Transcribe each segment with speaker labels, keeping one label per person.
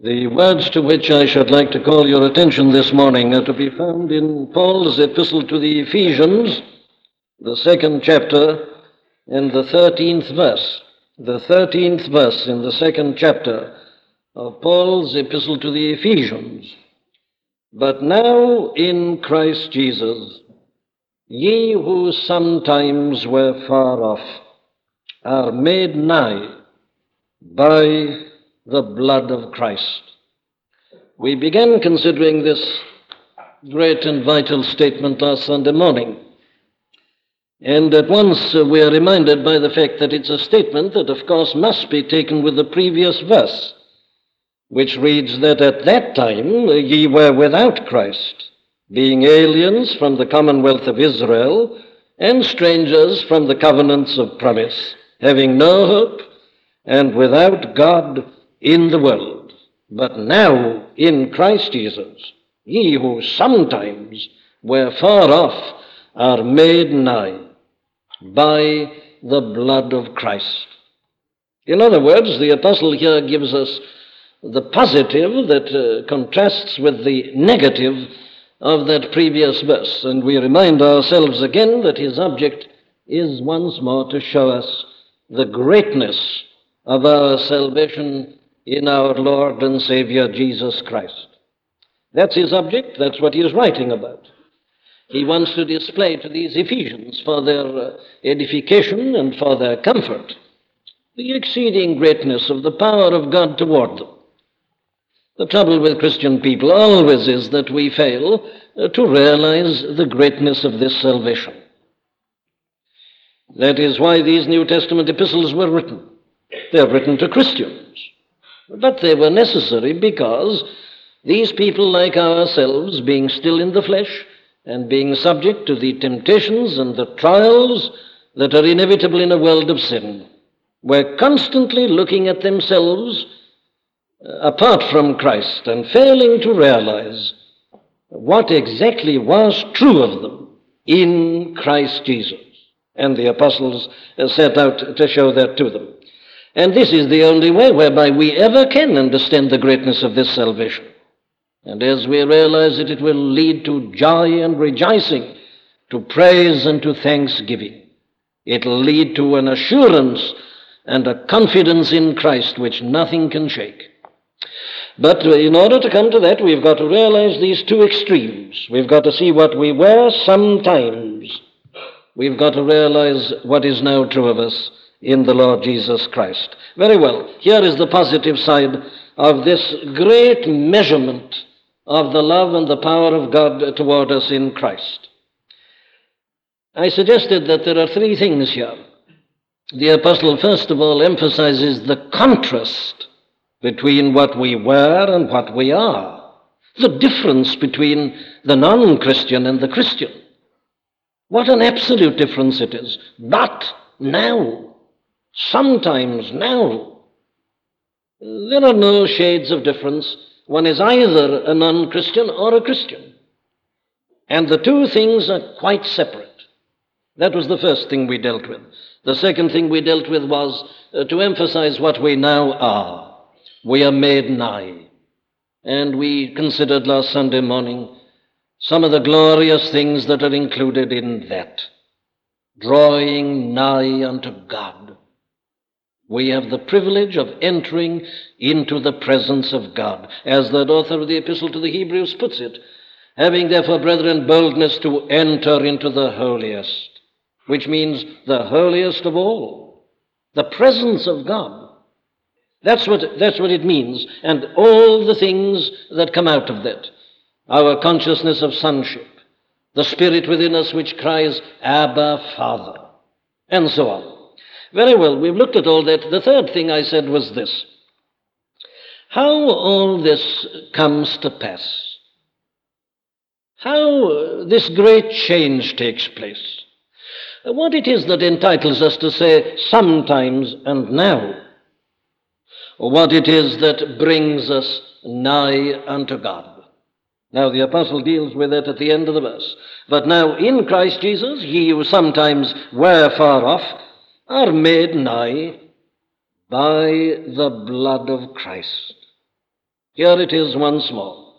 Speaker 1: The words to which I should like to call your attention this morning are to be found in Paul's epistle to the Ephesians, the second chapter, and the 13th verse. The 13th verse in the second chapter of Paul's epistle to the Ephesians. But now in Christ Jesus, ye who sometimes were far off are made nigh by the blood of Christ. We began considering this great and vital statement last Sunday morning. And at once uh, we are reminded by the fact that it's a statement that, of course, must be taken with the previous verse, which reads that at that time uh, ye were without Christ, being aliens from the commonwealth of Israel and strangers from the covenants of promise, having no hope and without God in the world. But now in Christ Jesus, ye who sometimes were far off are made nigh by the blood of Christ. In other words, the apostle here gives us the positive that uh, contrasts with the negative of that previous verse. And we remind ourselves again that his object is once more to show us the greatness of our salvation in our Lord and Savior Jesus Christ. That's his object, that's what he is writing about. He wants to display to these Ephesians for their uh, edification and for their comfort the exceeding greatness of the power of God toward them. The trouble with Christian people always is that we fail uh, to realize the greatness of this salvation. That is why these New Testament epistles were written. They're written to Christians. But they were necessary because these people, like ourselves, being still in the flesh and being subject to the temptations and the trials that are inevitable in a world of sin, were constantly looking at themselves uh, apart from Christ and failing to realize what exactly was true of them in Christ Jesus. And the apostles uh, set out to show that to them. And this is the only way whereby we ever can understand the greatness of this salvation. And as we realize it, it will lead to joy and rejoicing, to praise and to thanksgiving. It'll lead to an assurance and a confidence in Christ which nothing can shake. But in order to come to that, we've got to realize these two extremes. We've got to see what we were sometimes. We've got to realize what is now true of us in the Lord Jesus Christ. Very well, here is the positive side of this great measurement of the love and the power of God toward us in Christ. I suggested that there are three things here. The apostle, first of all, emphasizes the contrast between what we were and what we are, the difference between the non Christian and the Christian. What an absolute difference it is. But now, Sometimes now, there are no shades of difference. One is either a non Christian or a Christian. And the two things are quite separate. That was the first thing we dealt with. The second thing we dealt with was uh, to emphasize what we now are. We are made nigh. And we considered last Sunday morning some of the glorious things that are included in that. Drawing nigh unto God we have the privilege of entering into the presence of God. As the author of the Epistle to the Hebrews puts it, having therefore, brethren, boldness to enter into the holiest, which means the holiest of all, the presence of God. That's what, that's what it means, and all the things that come out of that. Our consciousness of sonship, the spirit within us which cries, Abba, Father, and so on. Very well, we've looked at all that. The third thing I said was this how all this comes to pass, how this great change takes place, what it is that entitles us to say sometimes and now, what it is that brings us nigh unto God. Now, the apostle deals with it at the end of the verse. But now, in Christ Jesus, ye who sometimes were far off, are made nigh by the blood of Christ. Here it is once more.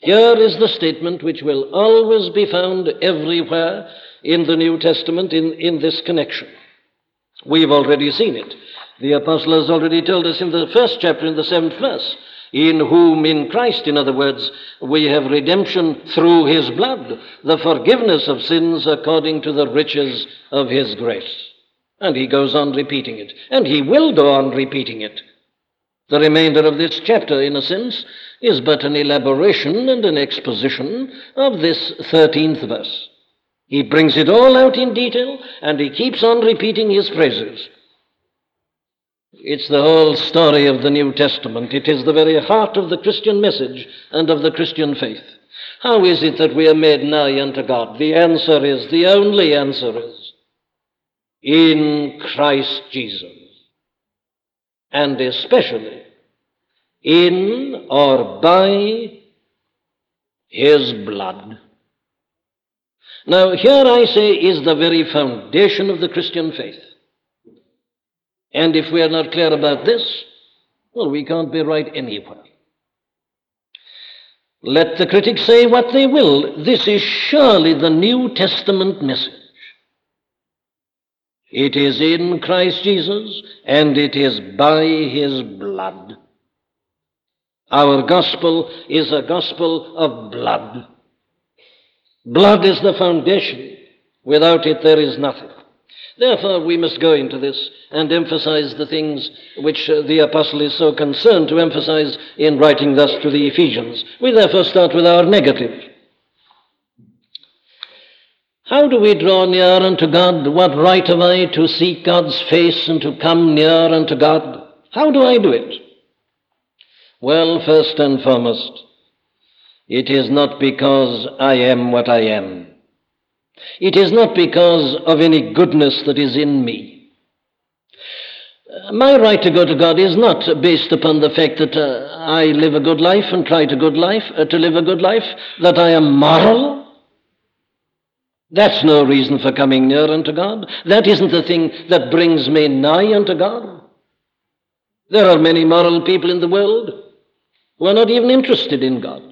Speaker 1: Here is the statement which will always be found everywhere in the New Testament in, in this connection. We've already seen it. The apostle has already told us in the first chapter, in the seventh verse, in whom, in Christ, in other words, we have redemption through his blood, the forgiveness of sins according to the riches of his grace. And he goes on repeating it, and he will go on repeating it. The remainder of this chapter, in a sense, is but an elaboration and an exposition of this 13th verse. He brings it all out in detail, and he keeps on repeating his phrases. It's the whole story of the New Testament. It is the very heart of the Christian message and of the Christian faith. How is it that we are made nigh unto God? The answer is, the only answer is, in Christ Jesus. And especially in or by his blood. Now, here I say is the very foundation of the Christian faith. And if we are not clear about this, well, we can't be right anywhere. Let the critics say what they will, this is surely the New Testament message. It is in Christ Jesus, and it is by his blood. Our gospel is a gospel of blood. Blood is the foundation. Without it, there is nothing. Therefore, we must go into this and emphasize the things which uh, the apostle is so concerned to emphasize in writing thus to the Ephesians. We therefore start with our negative. How do we draw near unto God? What right have I to seek God's face and to come near unto God? How do I do it? Well, first and foremost, it is not because I am what I am. It is not because of any goodness that is in me. My right to go to God is not based upon the fact that uh, I live a good life and try to good life uh, to live a good life, that I am moral. That's no reason for coming near unto God. That isn't the thing that brings me nigh unto God. There are many moral people in the world who are not even interested in God.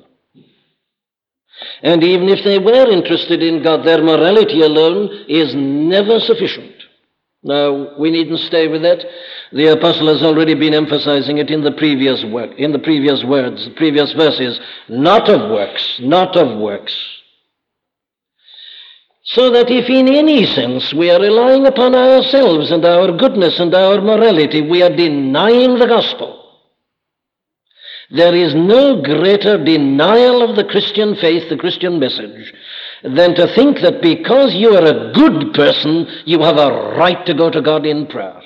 Speaker 1: And even if they were interested in God, their morality alone is never sufficient. Now, we needn't stay with that. The apostle has already been emphasizing it in the previous work, in the previous words, previous verses. Not of works, not of works. So that if in any sense we are relying upon ourselves and our goodness and our morality, we are denying the gospel. There is no greater denial of the Christian faith, the Christian message, than to think that because you are a good person, you have a right to go to God in prayer.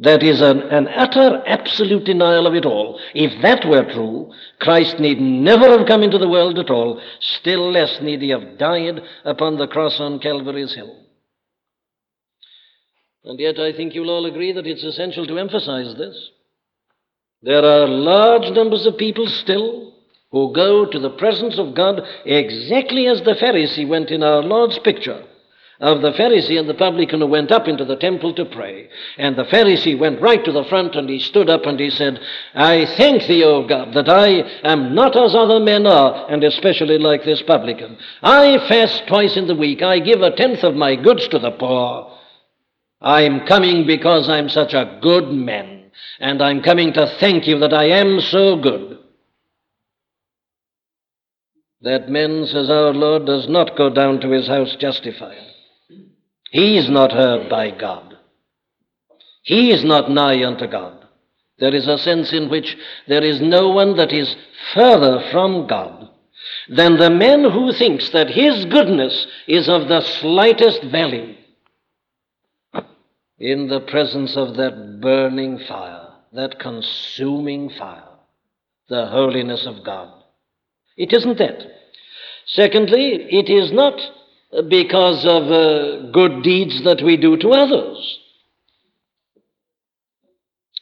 Speaker 1: That is an, an, utter, absolute denial of it all. If that were true, Christ need never have come into the world at all, still less need he have died upon the cross on Calvary's Hill. And yet I think you'll all agree that it's essential to emphasize this. There are large numbers of people still who go to the presence of God exactly as the Pharisee went in our Lord's picture of the Pharisee and the publican who went up into the temple to pray. And the Pharisee went right to the front and he stood up and he said, I thank thee, O God, that I am not as other men are, and especially like this publican. I fast twice in the week. I give a tenth of my goods to the poor. I'm coming because I'm such a good man and I'm coming to thank you that I am so good. That man, says our Lord, does not go down to his house justified. He is not heard by God. He is not nigh unto God. There is a sense in which there is no one that is further from God than the man who thinks that his goodness is of the slightest value in the presence of that burning fire, that consuming fire, the holiness of God. It isn't that. Secondly, it is not because of uh, good deeds that we do to others.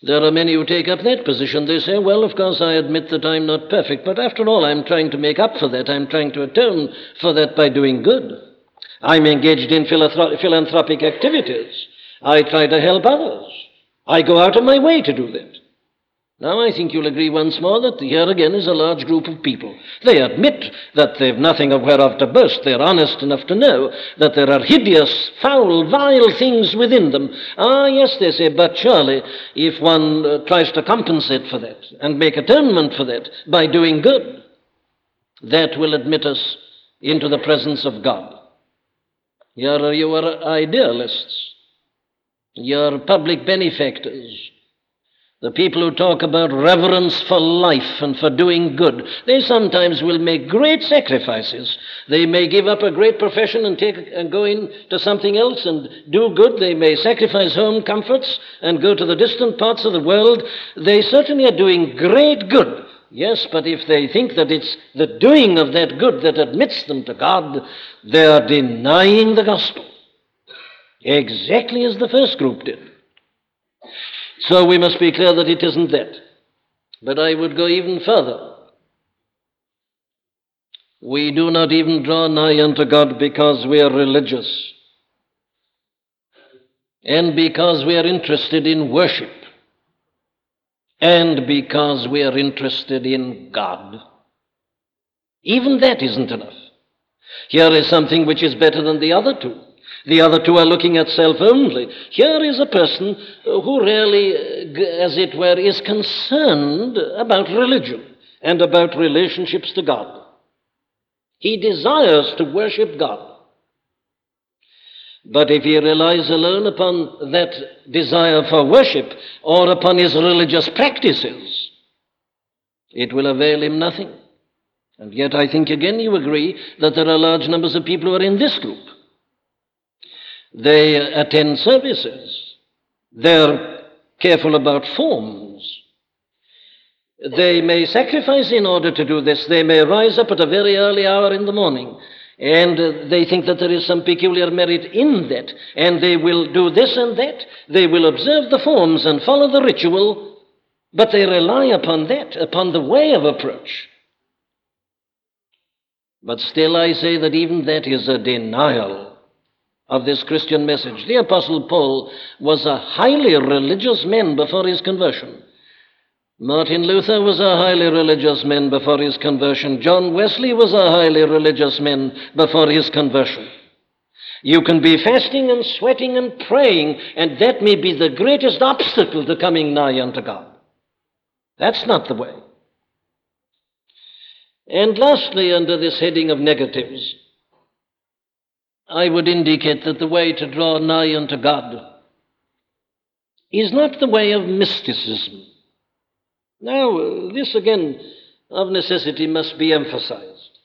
Speaker 1: There are many who take up that position. They say, well, of course, I admit that I'm not perfect, but after all, I'm trying to make up for that. I'm trying to atone for that by doing good. I'm engaged in philanthropic activities. I try to help others. I go out of my way to do that. Now, I think you'll agree once more that here again is a large group of people. They admit that they've nothing of whereof to boast. They're honest enough to know that there are hideous, foul, vile things within them. Ah, yes, they say, but surely if one uh, tries to compensate for that and make atonement for that by doing good, that will admit us into the presence of God. You are idealists. You're public benefactors. The people who talk about reverence for life and for doing good, they sometimes will make great sacrifices. They may give up a great profession and take and go into something else and do good. They may sacrifice home comforts and go to the distant parts of the world. They certainly are doing great good. Yes, but if they think that it's the doing of that good that admits them to God, they are denying the gospel. Exactly as the first group did. So we must be clear that it isn't that. But I would go even further. We do not even draw nigh unto God because we are religious and because we are interested in worship and because we are interested in God. Even that isn't enough. Here is something which is better than the other two. The other two are looking at self only. Here is a person uh, who really, as it were, is concerned about religion and about relationships to God. He desires to worship God. But if he relies alone upon that desire for worship or upon his religious practices, it will avail him nothing. And yet, I think again you agree that there are large numbers of people who are in this group. They attend services. They're careful about forms. They may sacrifice in order to do this. They may rise up at a very early hour in the morning. And they think that there is some peculiar merit in that. And they will do this and that. They will observe the forms and follow the ritual. But they rely upon that, upon the way of approach. But still, I say that even that is a denial of this Christian message. The Apostle Paul was a highly religious man before his conversion. Martin Luther was a highly religious man before his conversion. John Wesley was a highly religious man before his conversion. You can be fasting and sweating and praying, and that may be the greatest obstacle to coming nigh unto God. That's not the way. And lastly, under this heading of negatives, I would indicate that the way to draw nigh unto God is not the way of mysticism. Now, this again, of necessity, must be emphasized.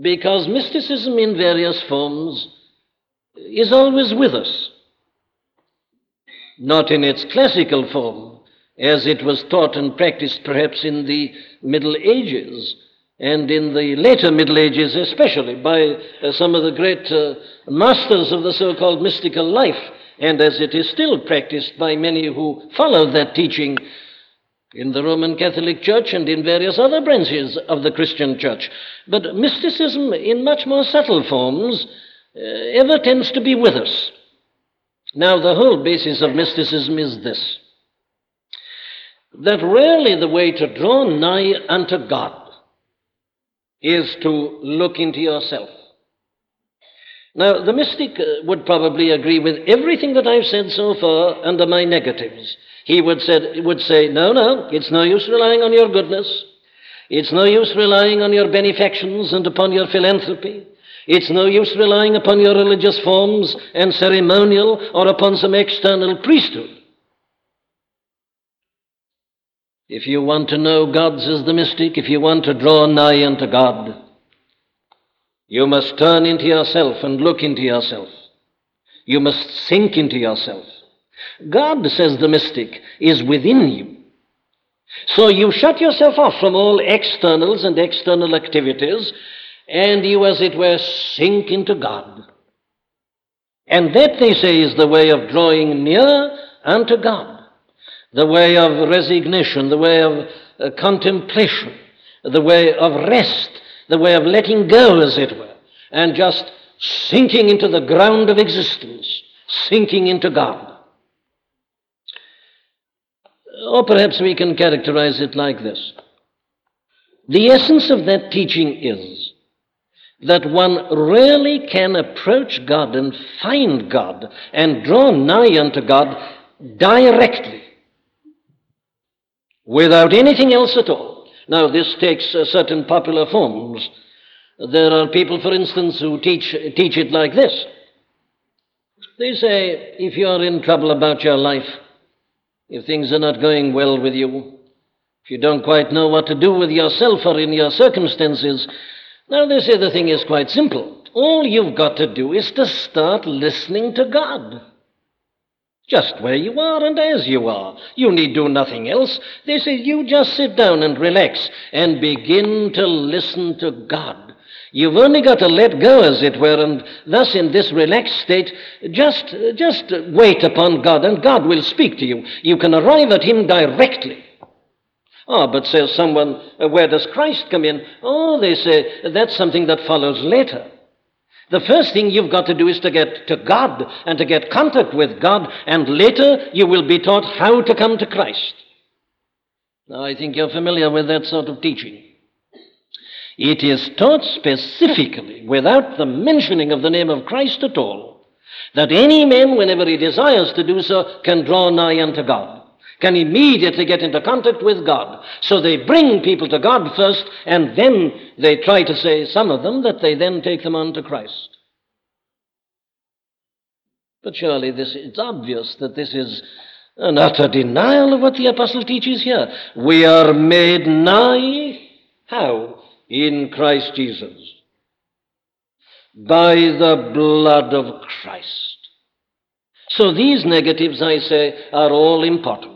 Speaker 1: Because mysticism in various forms is always with us. Not in its classical form, as it was taught and practiced perhaps in the Middle Ages, and in the later Middle Ages, especially by uh, some of the great uh, masters of the so called mystical life, and as it is still practiced by many who follow that teaching in the Roman Catholic Church and in various other branches of the Christian Church. But mysticism, in much more subtle forms, uh, ever tends to be with us. Now, the whole basis of mysticism is this that rarely the way to draw nigh unto God is to look into yourself. Now, the mystic uh, would probably agree with everything that I've said so far under my negatives. He would, said, would say, No, no, it's no use relying on your goodness. It's no use relying on your benefactions and upon your philanthropy. It's no use relying upon your religious forms and ceremonial or upon some external priesthood. If you want to know God, says the mystic, if you want to draw nigh unto God, you must turn into yourself and look into yourself. You must sink into yourself. God, says the mystic, is within you. So you shut yourself off from all externals and external activities, and you, as it were, sink into God. And that, they say, is the way of drawing near unto God the way of resignation, the way of uh, contemplation, the way of rest, the way of letting go, as it were, and just sinking into the ground of existence, sinking into God. Or perhaps we can characterize it like this The essence of that teaching is that one really can approach God and find God and draw nigh unto God directly, without anything else at all. Now, this takes uh, certain popular forms. There are people, for instance, who teach, teach it like this. They say, if you are in trouble about your life, if things are not going well with you, if you don't quite know what to do with yourself or in your circumstances, now they say the thing is quite simple. All you've got to do is to start listening to God. Just where you are and as you are. You need do nothing else. They say you just sit down and relax and begin to listen to God. You've only got to let go, as it were, and thus in this relaxed state, just, just wait upon God, and God will speak to you. You can arrive at Him directly. Oh, but says someone, where does Christ come in? Oh, they say, that's something that follows later. The first thing you've got to do is to get to God and to get contact with God, and later you will be taught how to come to Christ. Now, I think you're familiar with that sort of teaching. It is taught specifically, without the mentioning of the name of Christ at all, that any man, whenever he desires to do so, can draw nigh unto God, can immediately get into contact with God. So they bring people to God first, and then they try to say, some of them, that they then take them on to Christ. But surely this, it's obvious that this is an utter denial of what the apostle teaches here. We are made nigh. How? in Christ Jesus by the blood of Christ. So these negatives, I say, are all important.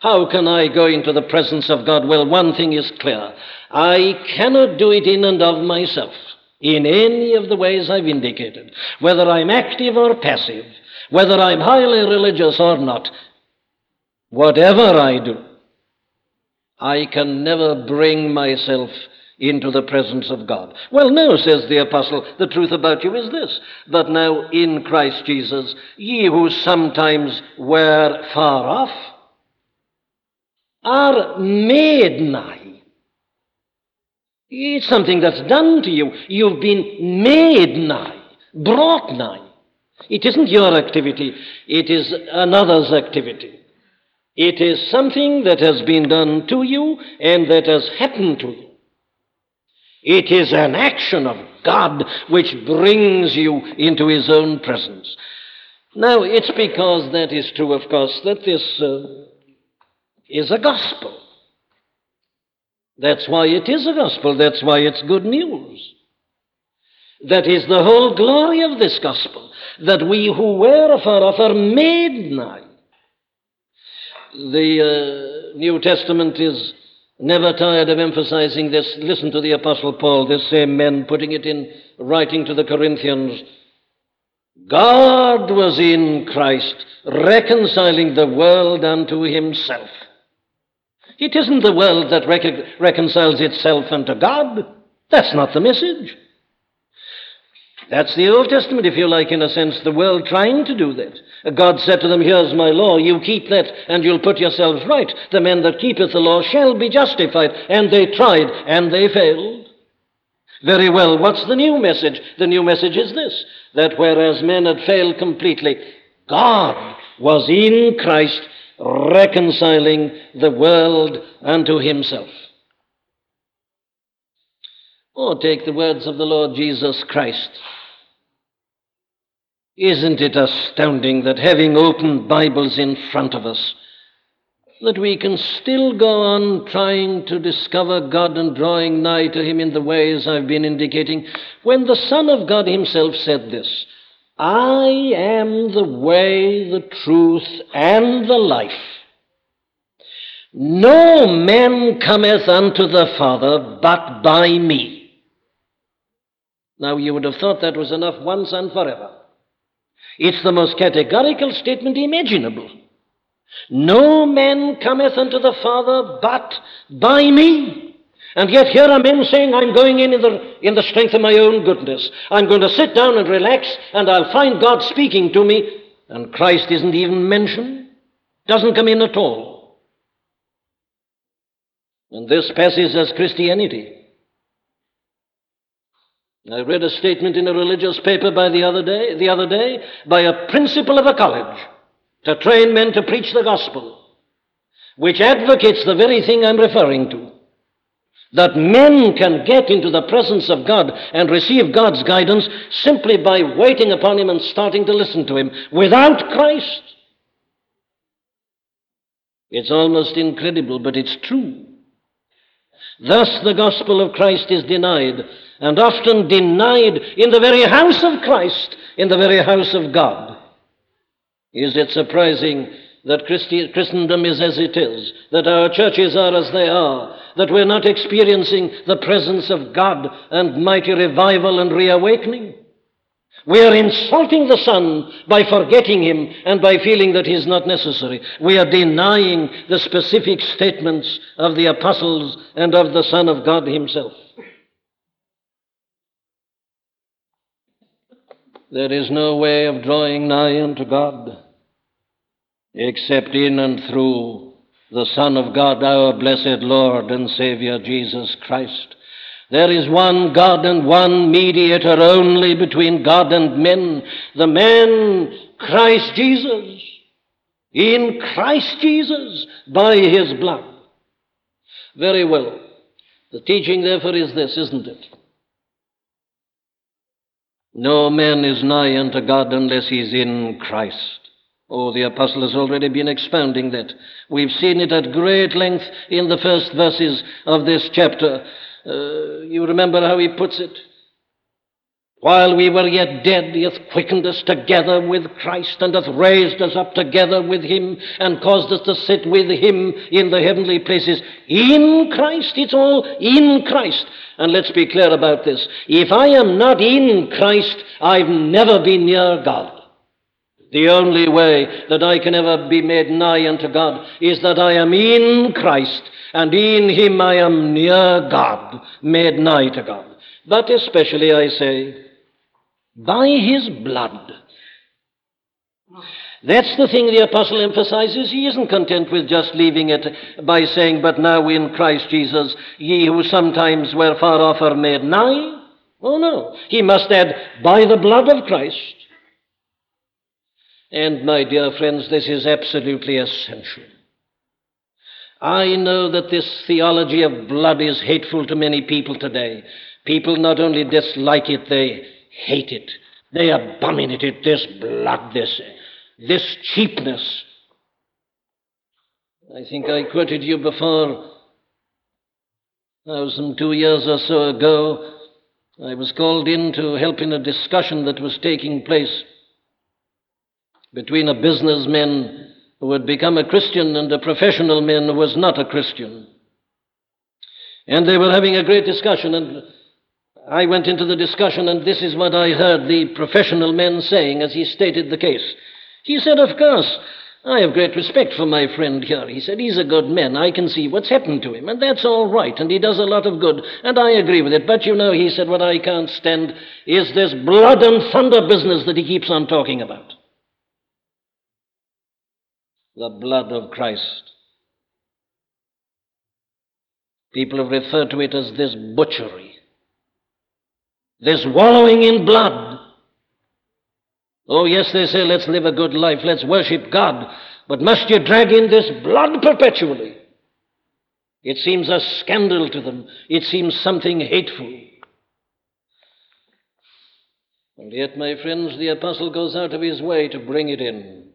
Speaker 1: How can I go into the presence of God? Well, one thing is clear. I cannot do it in and of myself in any of the ways I've indicated, whether I'm active or passive, whether I'm highly religious or not. Whatever I do, I can never bring myself into the presence of God. Well, no, says the apostle, the truth about you is this. But now in Christ Jesus, ye who sometimes were far off are made nigh. It's something that's done to you. You've been made nigh, brought nigh. It isn't your activity, it is another's activity. It is something that has been done to you and that has happened to you. It is an action of God which brings you into His own presence. Now, it's because that is true, of course, that this uh, is a gospel. That's why it is a gospel. That's why it's good news. That is the whole glory of this gospel, that we who were afar off are made nigh. The uh, New Testament is never tired of emphasizing this. Listen to the Apostle Paul, this same man putting it in writing to the Corinthians. God was in Christ, reconciling the world unto himself. It isn't the world that rec- reconciles itself unto God. That's not the message. That's the Old Testament, if you like, in a sense, the world trying to do that. God said to them, Here's my law, you keep that, and you'll put yourselves right. The man that keepeth the law shall be justified. And they tried, and they failed. Very well, what's the new message? The new message is this that whereas men had failed completely, God was in Christ reconciling the world unto himself. Or take the words of the Lord Jesus Christ. Isn't it astounding that having open Bibles in front of us, that we can still go on trying to discover God and drawing nigh to Him in the ways I've been indicating, when the Son of God Himself said this I am the way, the truth, and the life. No man cometh unto the Father but by me. Now, you would have thought that was enough once and forever. It's the most categorical statement imaginable. No man cometh unto the Father but by me. And yet here are men saying, I'm going in in the, in the strength of my own goodness. I'm going to sit down and relax, and I'll find God speaking to me. And Christ isn't even mentioned, doesn't come in at all. And this passes as Christianity. I read a statement in a religious paper by the other day, the other day by a principal of a college to train men to preach the gospel, which advocates the very thing I'm referring to. That men can get into the presence of God and receive God's guidance simply by waiting upon Him and starting to listen to Him without Christ. It's almost incredible, but it's true. Thus, the gospel of Christ is denied, and often denied in the very house of Christ, in the very house of God. Is it surprising that Christi- Christendom is as it is, that our churches are as they are, that we're not experiencing the presence of God and mighty revival and reawakening? We are insulting the Son by forgetting Him and by feeling that He is not necessary. We are denying the specific statements of the apostles and of the Son of God Himself. There is no way of drawing nigh unto God except in and through the Son of God, our blessed Lord and Savior Jesus Christ. There is one God and one mediator only between God and men, the man Christ Jesus. In Christ Jesus, by his blood. Very well. The teaching, therefore, is this, isn't it? No man is nigh unto God unless he's in Christ. Oh, the apostle has already been expounding that. We've seen it at great length in the first verses of this chapter. Uh, you remember how he puts it? While we were yet dead, he hath quickened us together with Christ, and hath raised us up together with him, and caused us to sit with him in the heavenly places. In Christ, it's all in Christ. And let's be clear about this. If I am not in Christ, I've never been near God. The only way that I can ever be made nigh unto God is that I am in Christ, and in Him I am near God, made nigh to God. But especially, I say, by His blood. That's the thing the apostle emphasizes. He isn't content with just leaving it by saying, But now in Christ Jesus, ye who sometimes were far off are made nigh. Oh no. He must add, By the blood of Christ. And, my dear friends, this is absolutely essential. I know that this theology of blood is hateful to many people today. People not only dislike it, they hate it. They abominate it, this blood, this, this cheapness. I think I quoted you before, some two years or so ago. I was called in to help in a discussion that was taking place between a businessman who had become a Christian and a professional man who was not a Christian. And they were having a great discussion, and I went into the discussion, and this is what I heard the professional man saying as he stated the case. He said, Of course, I have great respect for my friend here. He said, He's a good man. I can see what's happened to him, and that's all right, and he does a lot of good, and I agree with it. But you know, he said, What I can't stand is this blood and thunder business that he keeps on talking about the blood of Christ. People have referred to it as this butchery, this wallowing in blood. Oh, yes, they say, let's live a good life, let's worship God, but must you drag in this blood perpetually? It seems a scandal to them, it seems something hateful. And yet, my friends, the apostle goes out of his way to bring it in.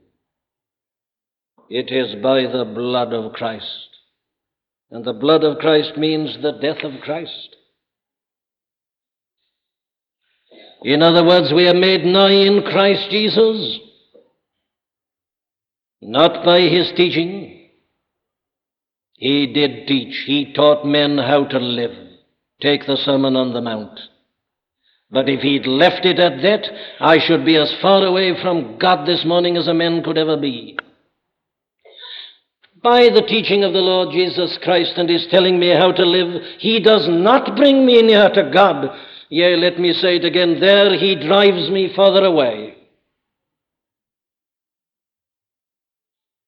Speaker 1: It is by the blood of Christ. And the blood of Christ means the death of Christ. In other words, we are made nigh in Christ Jesus, not by his teaching. He did teach, he taught men how to live. Take the Sermon on the Mount. But if he'd left it at that, I should be as far away from God this morning as a man could ever be by the teaching of the Lord Jesus Christ and is telling me how to live, he does not bring me near to God. Yea, let me say it again, there he drives me further away.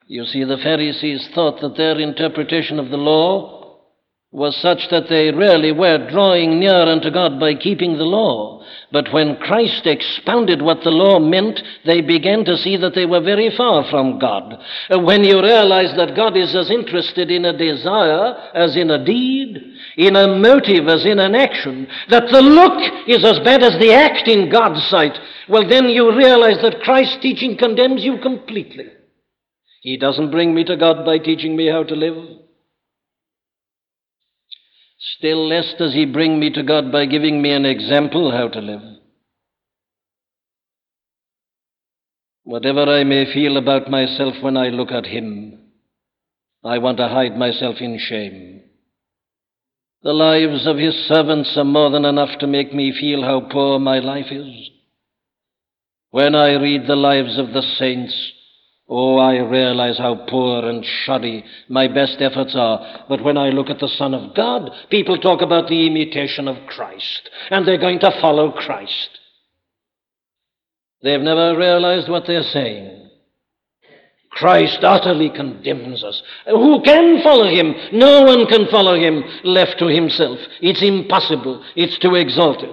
Speaker 1: You see, the Pharisees thought that their interpretation of the law was such that they really were drawing near unto God by keeping the law. But when Christ expounded what the law meant, they began to see that they were very far from God. Uh, when you realize that God is as interested in a desire as in a deed, in a motive as in an action, that the look is as bad as the act in God's sight, well, then you realize that Christ's teaching condemns you completely. He doesn't bring me to God by teaching me how to live. Still less does he bring me to God by giving me an example how to live. Whatever I may feel about myself when I look at him, I want to hide myself in shame. The lives of his servants are more than enough to make me feel how poor my life is. When I read the lives of the saints, Oh, I realize how poor and shoddy my best efforts are. But when I look at the Son of God, people talk about the imitation of Christ, and they're going to follow Christ. They've never realized what they're saying. Christ utterly condemns us. Who can follow him? No one can follow him left to himself. It's impossible. It's too exalted.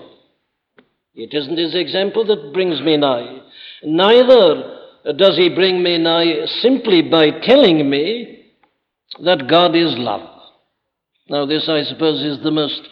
Speaker 1: It isn't his example that brings me nigh. Neither does he bring me nigh simply by telling me that God is love. Now, this, I suppose, is the most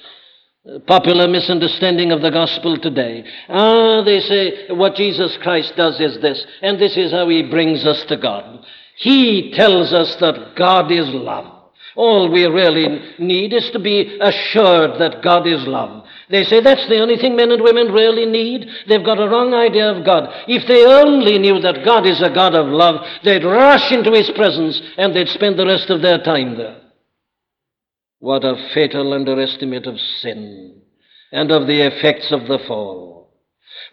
Speaker 1: uh, popular misunderstanding of the gospel today. Ah, they say what Jesus Christ does is this, and this is how he brings us to God. He tells us that God is love. All we really need is to be assured that God is love. They say that's the only thing men and women really need. They've got a wrong idea of God. If they only knew that God is a God of love, they'd rush into His presence and they'd spend the rest of their time there. What a fatal underestimate of sin and of the effects of the fall.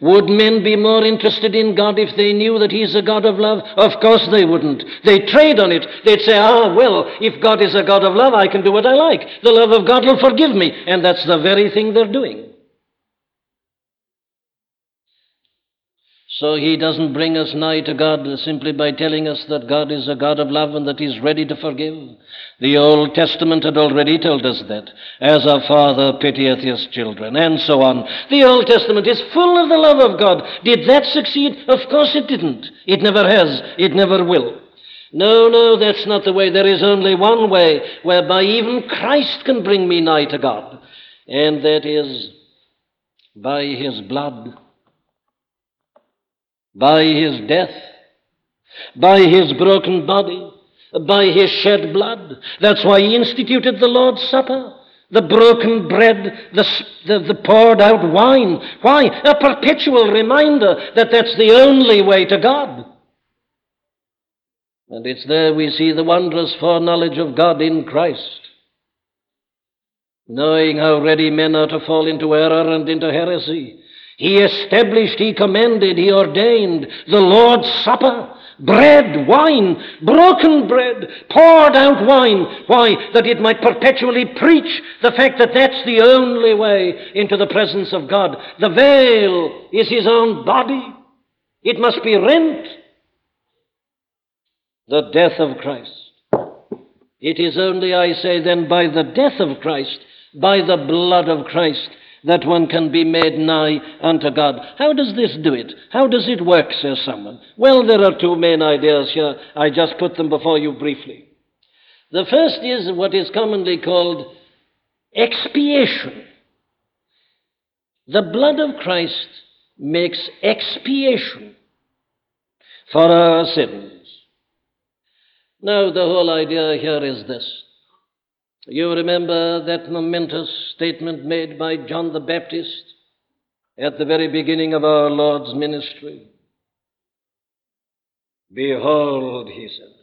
Speaker 1: Would men be more interested in God if they knew that He's a God of love? Of course they wouldn't. They'd trade on it. They'd say, ah, well, if God is a God of love, I can do what I like. The love of God will forgive me. And that's the very thing they're doing. So he doesn't bring us nigh to God simply by telling us that God is a God of love and that he's ready to forgive. The Old Testament had already told us that, as a father pitieth his children, and so on. The Old Testament is full of the love of God. Did that succeed? Of course it didn't. It never has. It never will. No, no, that's not the way. There is only one way whereby even Christ can bring me nigh to God, and that is by his blood by his death, by his broken body, by his shed blood. That's why he instituted the Lord's Supper. The broken bread, the, the, the, poured out wine. Why? A perpetual reminder that that's the only way to God. And it's there we see the wondrous foreknowledge of God in Christ. Knowing how ready men are to fall into error and into heresy, he established, He commanded, He ordained the Lord's Supper. Bread, wine, broken bread, poured out wine. Why? That it might perpetually preach the fact that that's the only way into the presence of God. The veil is His own body. It must be rent. The death of Christ. It is only, I say, then, by the death of Christ, by the blood of Christ, that one can be made nigh unto God. How does this do it? How does it work, says someone? Well, there are two main ideas here. I just put them before you briefly. The first is what is commonly called expiation. The blood of Christ makes expiation for our sins. Now, the whole idea here is this you remember that momentous statement made by John the Baptist at the very beginning of our Lord's ministry? Behold, he said,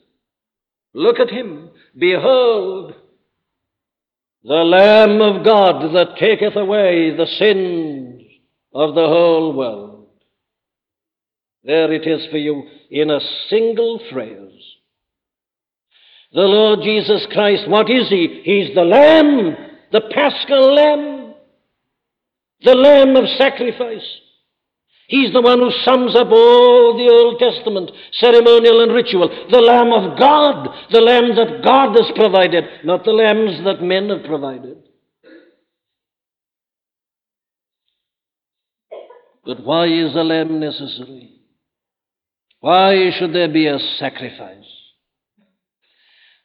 Speaker 1: look at him. Behold, the Lamb of God that taketh away the sins of the whole world. There it is for you in a single phrase. The Lord Jesus Christ, what is He? He's the Lamb, the Paschal Lamb, the Lamb of sacrifice. He's the one who sums up all the Old Testament, ceremonial and ritual. The Lamb of God, the Lamb that God has provided, not the lambs that men have provided. But why is a lamb necessary? Why should there be a sacrifice?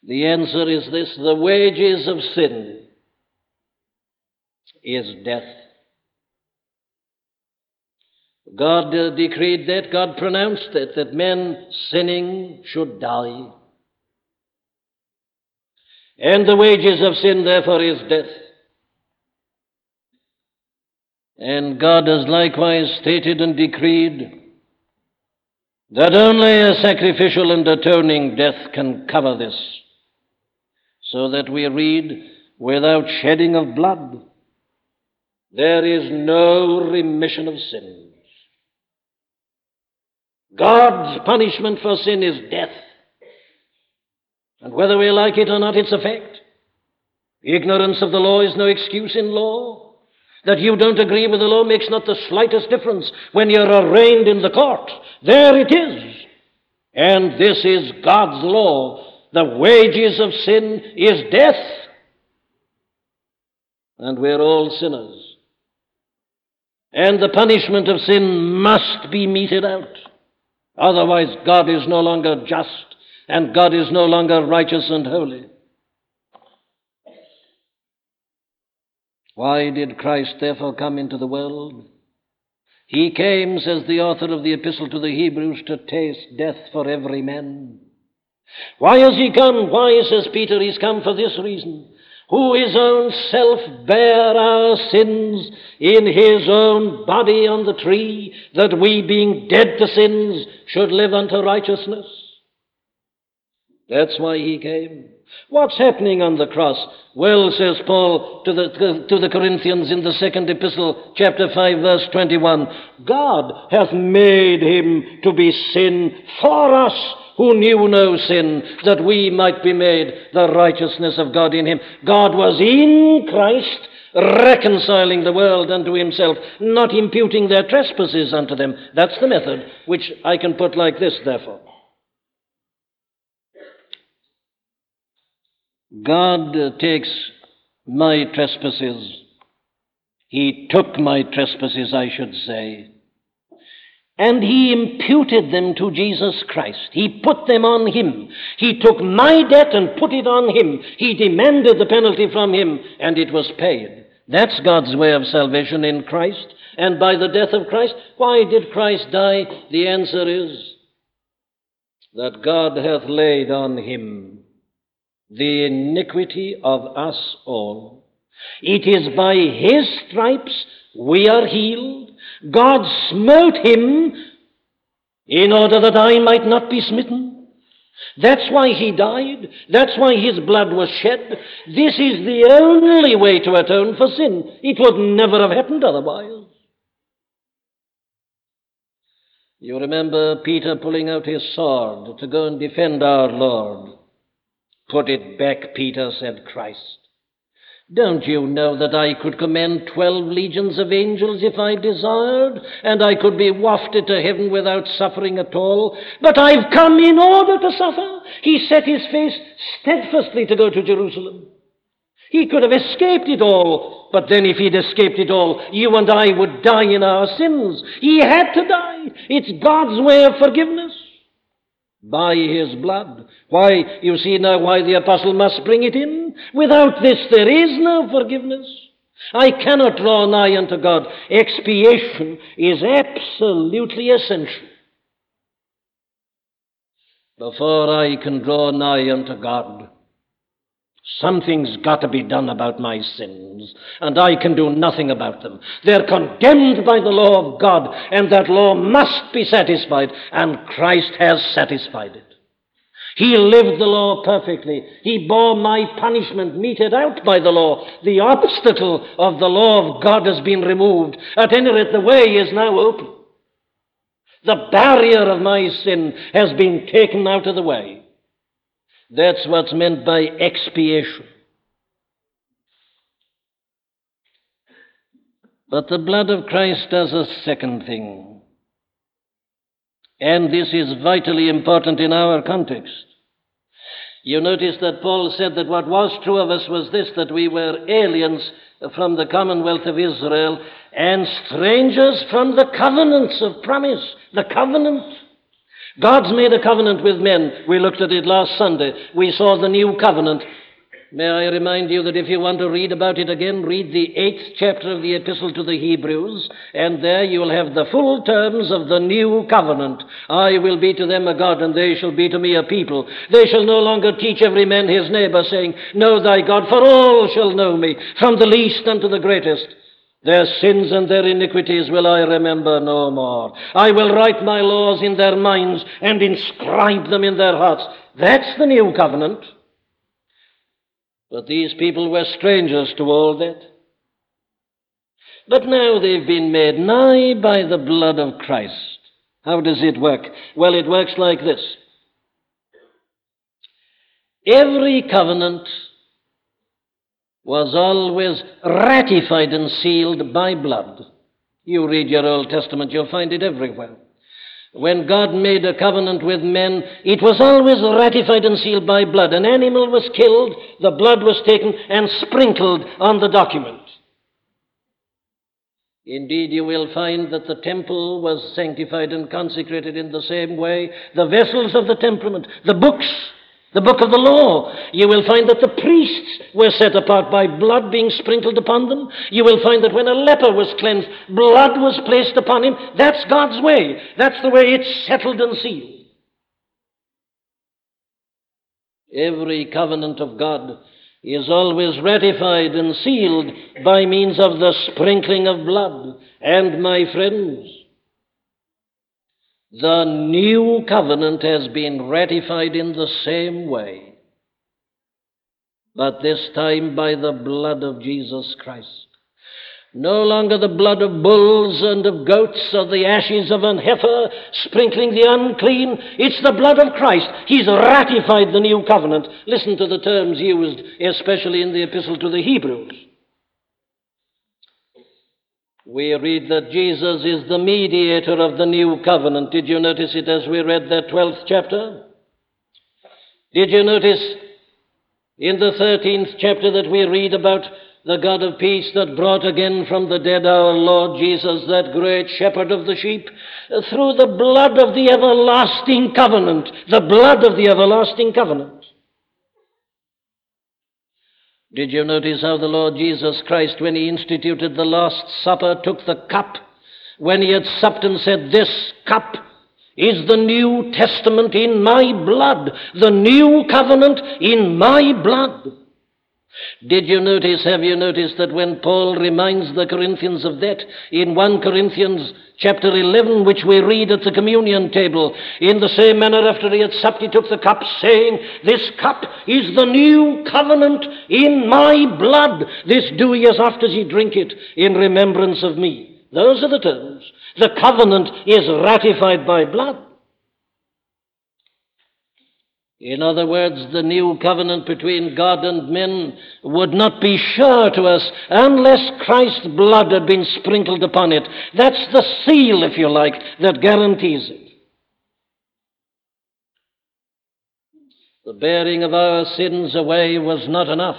Speaker 1: The answer is this the wages of sin is death. God uh, decreed that, God pronounced that, that men sinning should die. And the wages of sin, therefore, is death. And God has likewise stated and decreed that only a sacrificial and atoning death can cover this. So that we read, without shedding of blood, there is no remission of sins. God's punishment for sin is death. And whether we like it or not, it's a fact. Ignorance of the law is no excuse in law. That you don't agree with the law makes not the slightest difference when you're arraigned in the court. There it is. And this is God's law. The wages of sin is death. And we're all sinners. And the punishment of sin must be meted out. Otherwise, God is no longer just, and God is no longer righteous and holy. Why did Christ therefore come into the world? He came, says the author of the Epistle to the Hebrews, to taste death for every man. Why has he come? Why, says Peter, he's come for this reason. Who his own self bare our sins in his own body on the tree, that we, being dead to sins, should live unto righteousness. That's why he came. What's happening on the cross? Well, says Paul to the, to the Corinthians in the second epistle, chapter 5, verse 21, God hath made him to be sin for us who knew no sin, that we might be made the righteousness of God in him. God was in Christ, reconciling the world unto himself, not imputing their trespasses unto them. That's the method, which I can put like this, therefore. God takes my trespasses. He took my trespasses, I should say. And he imputed them to Jesus Christ. He put them on him. He took my debt and put it on him. He demanded the penalty from him, and it was paid. That's God's way of salvation in Christ. And by the death of Christ, why did Christ die? The answer is that God hath laid on him the iniquity of us all. It is by his stripes we are healed. God smote him in order that I might not be smitten. That's why he died. That's why his blood was shed. This is the only way to atone for sin. It would never have happened otherwise. You remember Peter pulling out his sword to go and defend our Lord. Put it back, Peter, said Christ. Don't you know that I could command twelve legions of angels if I desired, and I could be wafted to heaven without suffering at all? But I've come in order to suffer. He set his face steadfastly to go to Jerusalem. He could have escaped it all, but then if he'd escaped it all, you and I would die in our sins. He had to die. It's God's way of forgiveness by his blood. Why, you see now why the apostle must bring it in. Without this, there is no forgiveness. I cannot draw nigh unto God. Expiation is absolutely essential. Before I can draw nigh unto God, Something's got to be done about my sins, and I can do nothing about them. They're condemned by the law of God, and that law must be satisfied, and Christ has satisfied it. He lived the law perfectly. He bore my punishment meted out by the law. The obstacle of the law of God has been removed. At any rate, the way is now open. The barrier of my sin has been taken out of the way. That's what's meant by expiation. But the blood of Christ does a second thing. And this is vitally important in our context. You notice that Paul said that what was true of us was this that we were aliens from the commonwealth of Israel and strangers from the covenants of promise. The covenant. God's made a covenant with men. We looked at it last Sunday. We saw the new covenant. May I remind you that if you want to read about it again, read the eighth chapter of the Epistle to the Hebrews, and there you'll have the full terms of the new covenant. I will be to them a God, and they shall be to me a people. They shall no longer teach every man his neighbor, saying, Know thy God, for all shall know me, from the least unto the greatest. Their sins and their iniquities will I remember no more. I will write my laws in their minds and inscribe them in their hearts. That's the new covenant. But these people were strangers to all that. But now they've been made nigh by the blood of Christ. How does it work? Well, it works like this. Every covenant was always ratified and sealed by blood. You read your Old Testament, you'll find it everywhere. When God made a covenant with men, it was always ratified and sealed by blood. An animal was killed, the blood was taken and sprinkled on the document. Indeed, you will find that the temple was sanctified and consecrated in the same way. The vessels of the temperament, the books the book of the law. You will find that the priests were set apart by blood being sprinkled upon them. You will find that when a leper was cleansed, blood was placed upon him. That's God's way. That's the way it's settled and sealed. Every covenant of God is always ratified and sealed by means of the sprinkling of blood. And, my friends, the new covenant has been ratified in the same way, but this time by the blood of Jesus Christ. No longer the blood of bulls and of goats or the ashes of an heifer sprinkling the unclean. It's the blood of Christ. He's ratified the new covenant. Listen to the terms used, especially in the epistle to the Hebrews. We read that Jesus is the mediator of the new covenant. Did you notice it as we read that 12th chapter? Did you notice in the 13th chapter that we read about the God of peace that brought again from the dead our Lord Jesus, that great shepherd of the sheep, through the blood of the everlasting covenant, the blood of the everlasting covenant. Did you notice how the Lord Jesus Christ, when he instituted the Last Supper, took the cup? When he had supped and said, This cup is the New Testament in my blood, the new covenant in my blood. Did you notice, have you noticed that when Paul reminds the Corinthians of that in 1 Corinthians chapter 11, which we read at the communion table, in the same manner after he had supped, he took the cup, saying, This cup is the new covenant in my blood. This do ye as oft as ye drink it in remembrance of me. Those are the terms. The covenant is ratified by blood. In other words, the new covenant between God and men would not be sure to us unless Christ's blood had been sprinkled upon it. That's the seal, if you like, that guarantees it. The bearing of our sins away was not enough.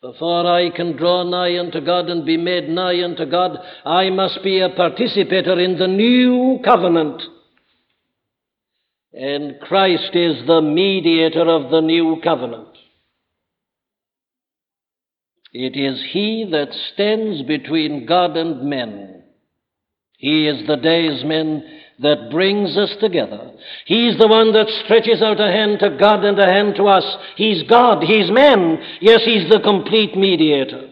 Speaker 1: Before I can draw nigh unto God and be made nigh unto God, I must be a participator in the new covenant. And Christ is the mediator of the new covenant. It is He that stands between God and men. He is the daysman that brings us together. He's the one that stretches out a hand to God and a hand to us. He's God, He's man. Yes, He's the complete mediator.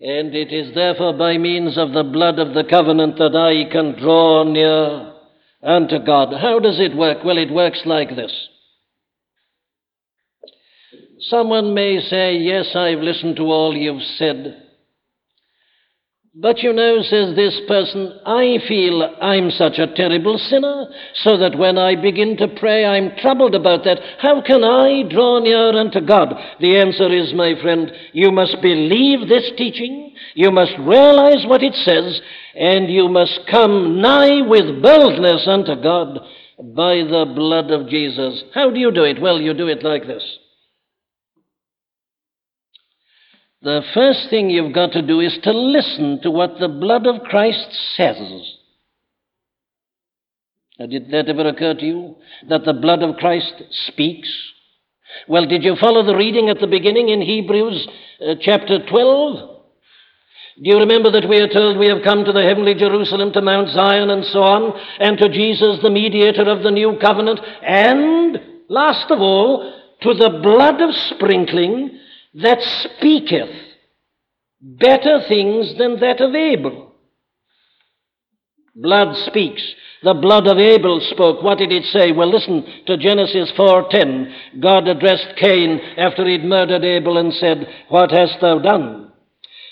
Speaker 1: And it is therefore by means of the blood of the covenant that I can draw near unto God. How does it work? Well, it works like this. Someone may say, Yes, I've listened to all you've said. But you know, says this person, I feel I'm such a terrible sinner, so that when I begin to pray, I'm troubled about that. How can I draw near unto God? The answer is, my friend, you must believe this teaching, you must realize what it says, and you must come nigh with boldness unto God by the blood of Jesus. How do you do it? Well, you do it like this. The first thing you've got to do is to listen to what the blood of Christ says. Now, did that ever occur to you? That the blood of Christ speaks? Well, did you follow the reading at the beginning in Hebrews uh, chapter 12? Do you remember that we are told we have come to the heavenly Jerusalem, to Mount Zion, and so on, and to Jesus, the mediator of the new covenant, and, last of all, to the blood of sprinkling that speaketh better things than that of Abel. Blood speaks. The blood of Abel spoke. What did it say? Well, listen to Genesis 4:10. God addressed Cain after he'd murdered Abel and said, "What hast thou done?"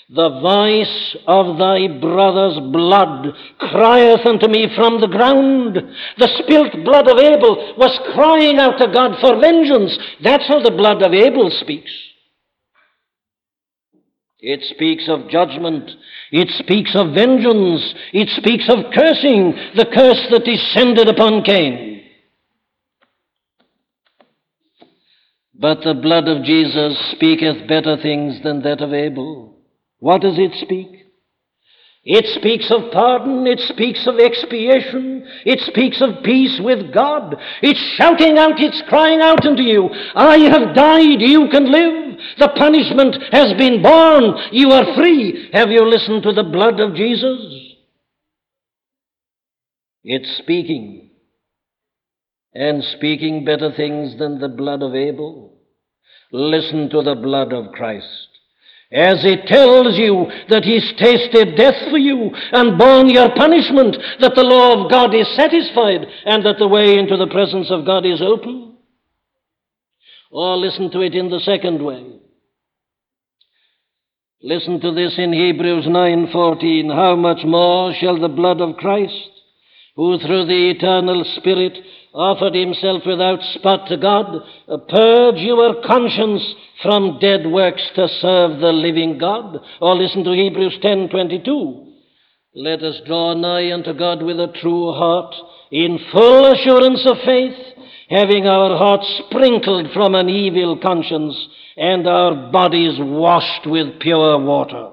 Speaker 1: The voice of thy brother's blood crieth unto me from the ground. The spilt blood of Abel was crying out to God for vengeance. That's how the blood of Abel speaks. It speaks of judgment. It speaks of vengeance. It speaks of cursing, the curse that descended upon Cain. But the blood of Jesus speaketh better things than that of Abel. What does it speak? It speaks of pardon. It speaks of expiation. It speaks of peace with God. It's shouting out, it's crying out unto you, I have died, you can live. The punishment has been borne, you are free. Have you listened to the blood of Jesus? It's speaking, and speaking better things than the blood of Abel. Listen to the blood of Christ as it tells you that he's tasted death for you and borne your punishment, that the law of God is satisfied and that the way into the presence of God is open. Or listen to it in the second way. Listen to this in Hebrews 9:14, how much more shall the blood of Christ, who through the eternal Spirit offered himself without spot to God, purge your conscience from dead works to serve the living God. Or listen to Hebrews 10:22. Let us draw nigh unto God with a true heart, in full assurance of faith, having our hearts sprinkled from an evil conscience and our bodies washed with pure water.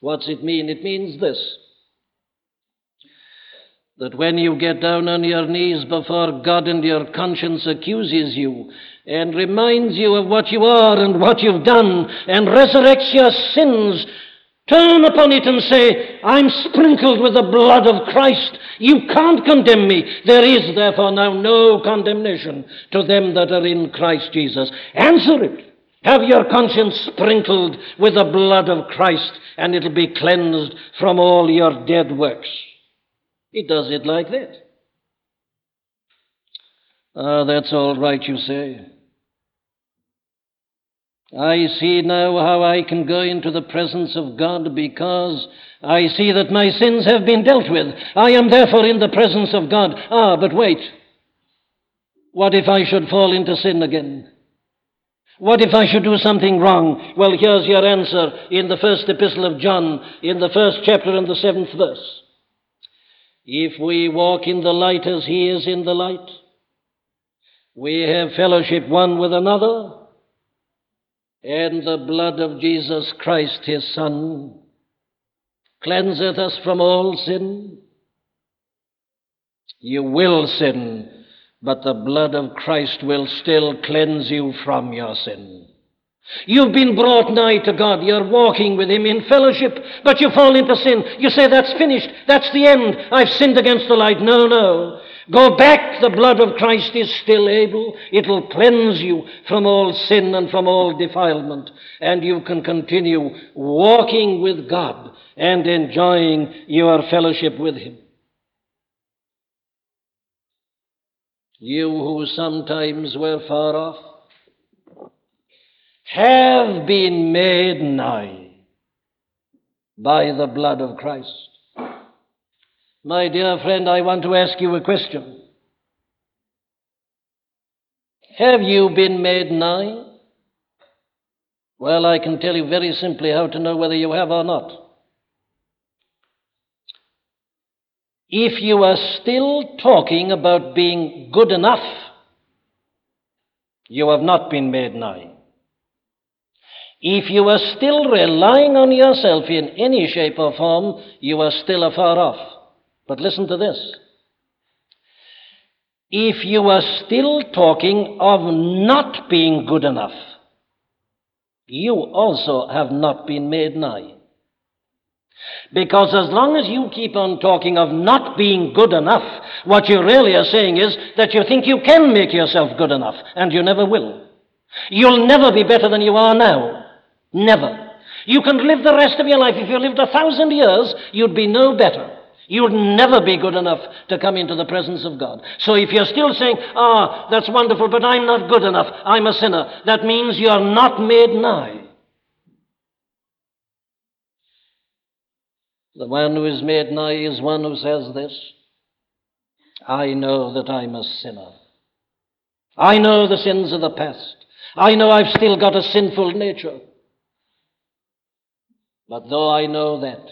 Speaker 1: What's it mean? It means this that when you get down on your knees before God and your conscience accuses you and reminds you of what you are and what you've done and resurrects your sins, turn upon it and say, I'm sprinkled with the blood of Christ. You can't condemn me. There is therefore now no condemnation to them that are in Christ Jesus. Answer it. Have your conscience sprinkled with the blood of Christ, and it'll be cleansed from all your dead works. He does it like that. Ah, that's all right, you say. I see now how I can go into the presence of God because I see that my sins have been dealt with. I am therefore in the presence of God. Ah, but wait. What if I should fall into sin again? What if I should do something wrong? Well, here's your answer in the first epistle of John, in the first chapter and the seventh verse. If we walk in the light as he is in the light, we have fellowship one with another, and the blood of Jesus Christ, his Son, cleanseth us from all sin. You will sin, but the blood of Christ will still cleanse you from your sin. You've been brought nigh to God. You're walking with Him in fellowship, but you fall into sin. You say, That's finished. That's the end. I've sinned against the light. No, no. Go back. The blood of Christ is still able. It'll cleanse you from all sin and from all defilement. And you can continue walking with God and enjoying your fellowship with Him. You who sometimes were far off, have been made nigh. by the blood of Christ. My dear friend, I want to ask you a question. Have you been made nigh? Well, I can tell you very simply how to know whether you have or not. If you are still talking about being good enough, you have not been made nigh. If you are still relying on yourself in any shape or form, you are still afar off. But listen to this. If you are still talking of not being good enough, you also have not been made nigh. Because as long as you keep on talking of not being good enough, what you really are saying is that you think you can make yourself good enough, and you never will. You'll never be better than you are now. Never. You can live the rest of your life. If you lived a thousand years, you'd be no better. You'd never be good enough to come into the presence of God. So if you're still saying, ah, that's wonderful, but I'm not good enough, I'm a sinner, that means you're not made nigh. The one who is made nigh is one who says this I know that I'm a sinner. I know the sins of the past. I know I've still got a sinful nature. But though I know that,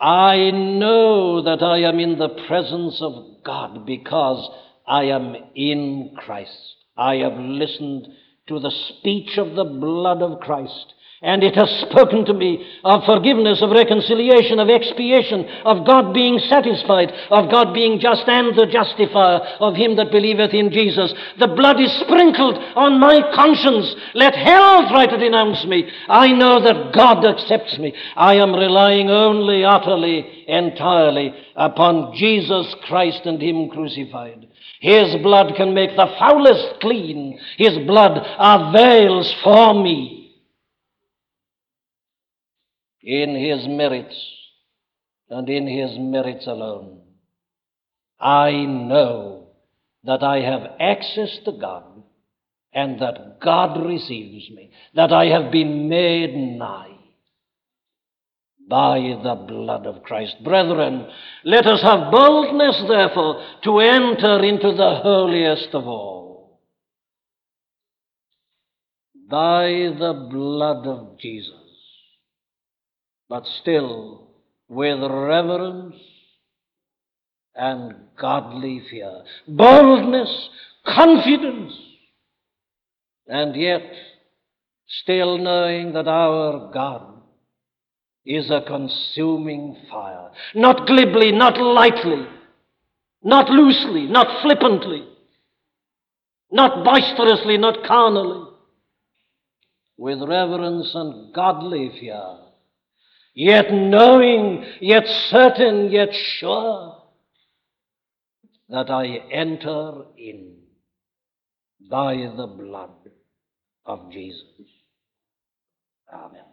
Speaker 1: I know that I am in the presence of God because I am in Christ. I have listened to the speech of the blood of Christ and it has spoken to me of forgiveness, of reconciliation, of expiation, of God being satisfied, of God being just and the justifier of him that believeth in Jesus. The blood is sprinkled on my conscience. Let hell try to denounce me. I know that God accepts me. I am relying only, utterly, entirely upon Jesus Christ and him crucified. His blood can make the foulest clean. His blood avails for me in his merits and in his merits alone. I know that I have access to God and that God receives me, that I have been made nigh by the blood of Christ. Brethren, let us have boldness, therefore, to enter into the holiest of all by the blood of Jesus but still with reverence and godly fear, boldness, confidence, and yet still knowing that our God is a consuming fire, not glibly, not lightly, not loosely, not flippantly, not boisterously, not carnally, with reverence and godly fear yet knowing, yet certain, yet sure that I enter in by the blood of Jesus. Amen.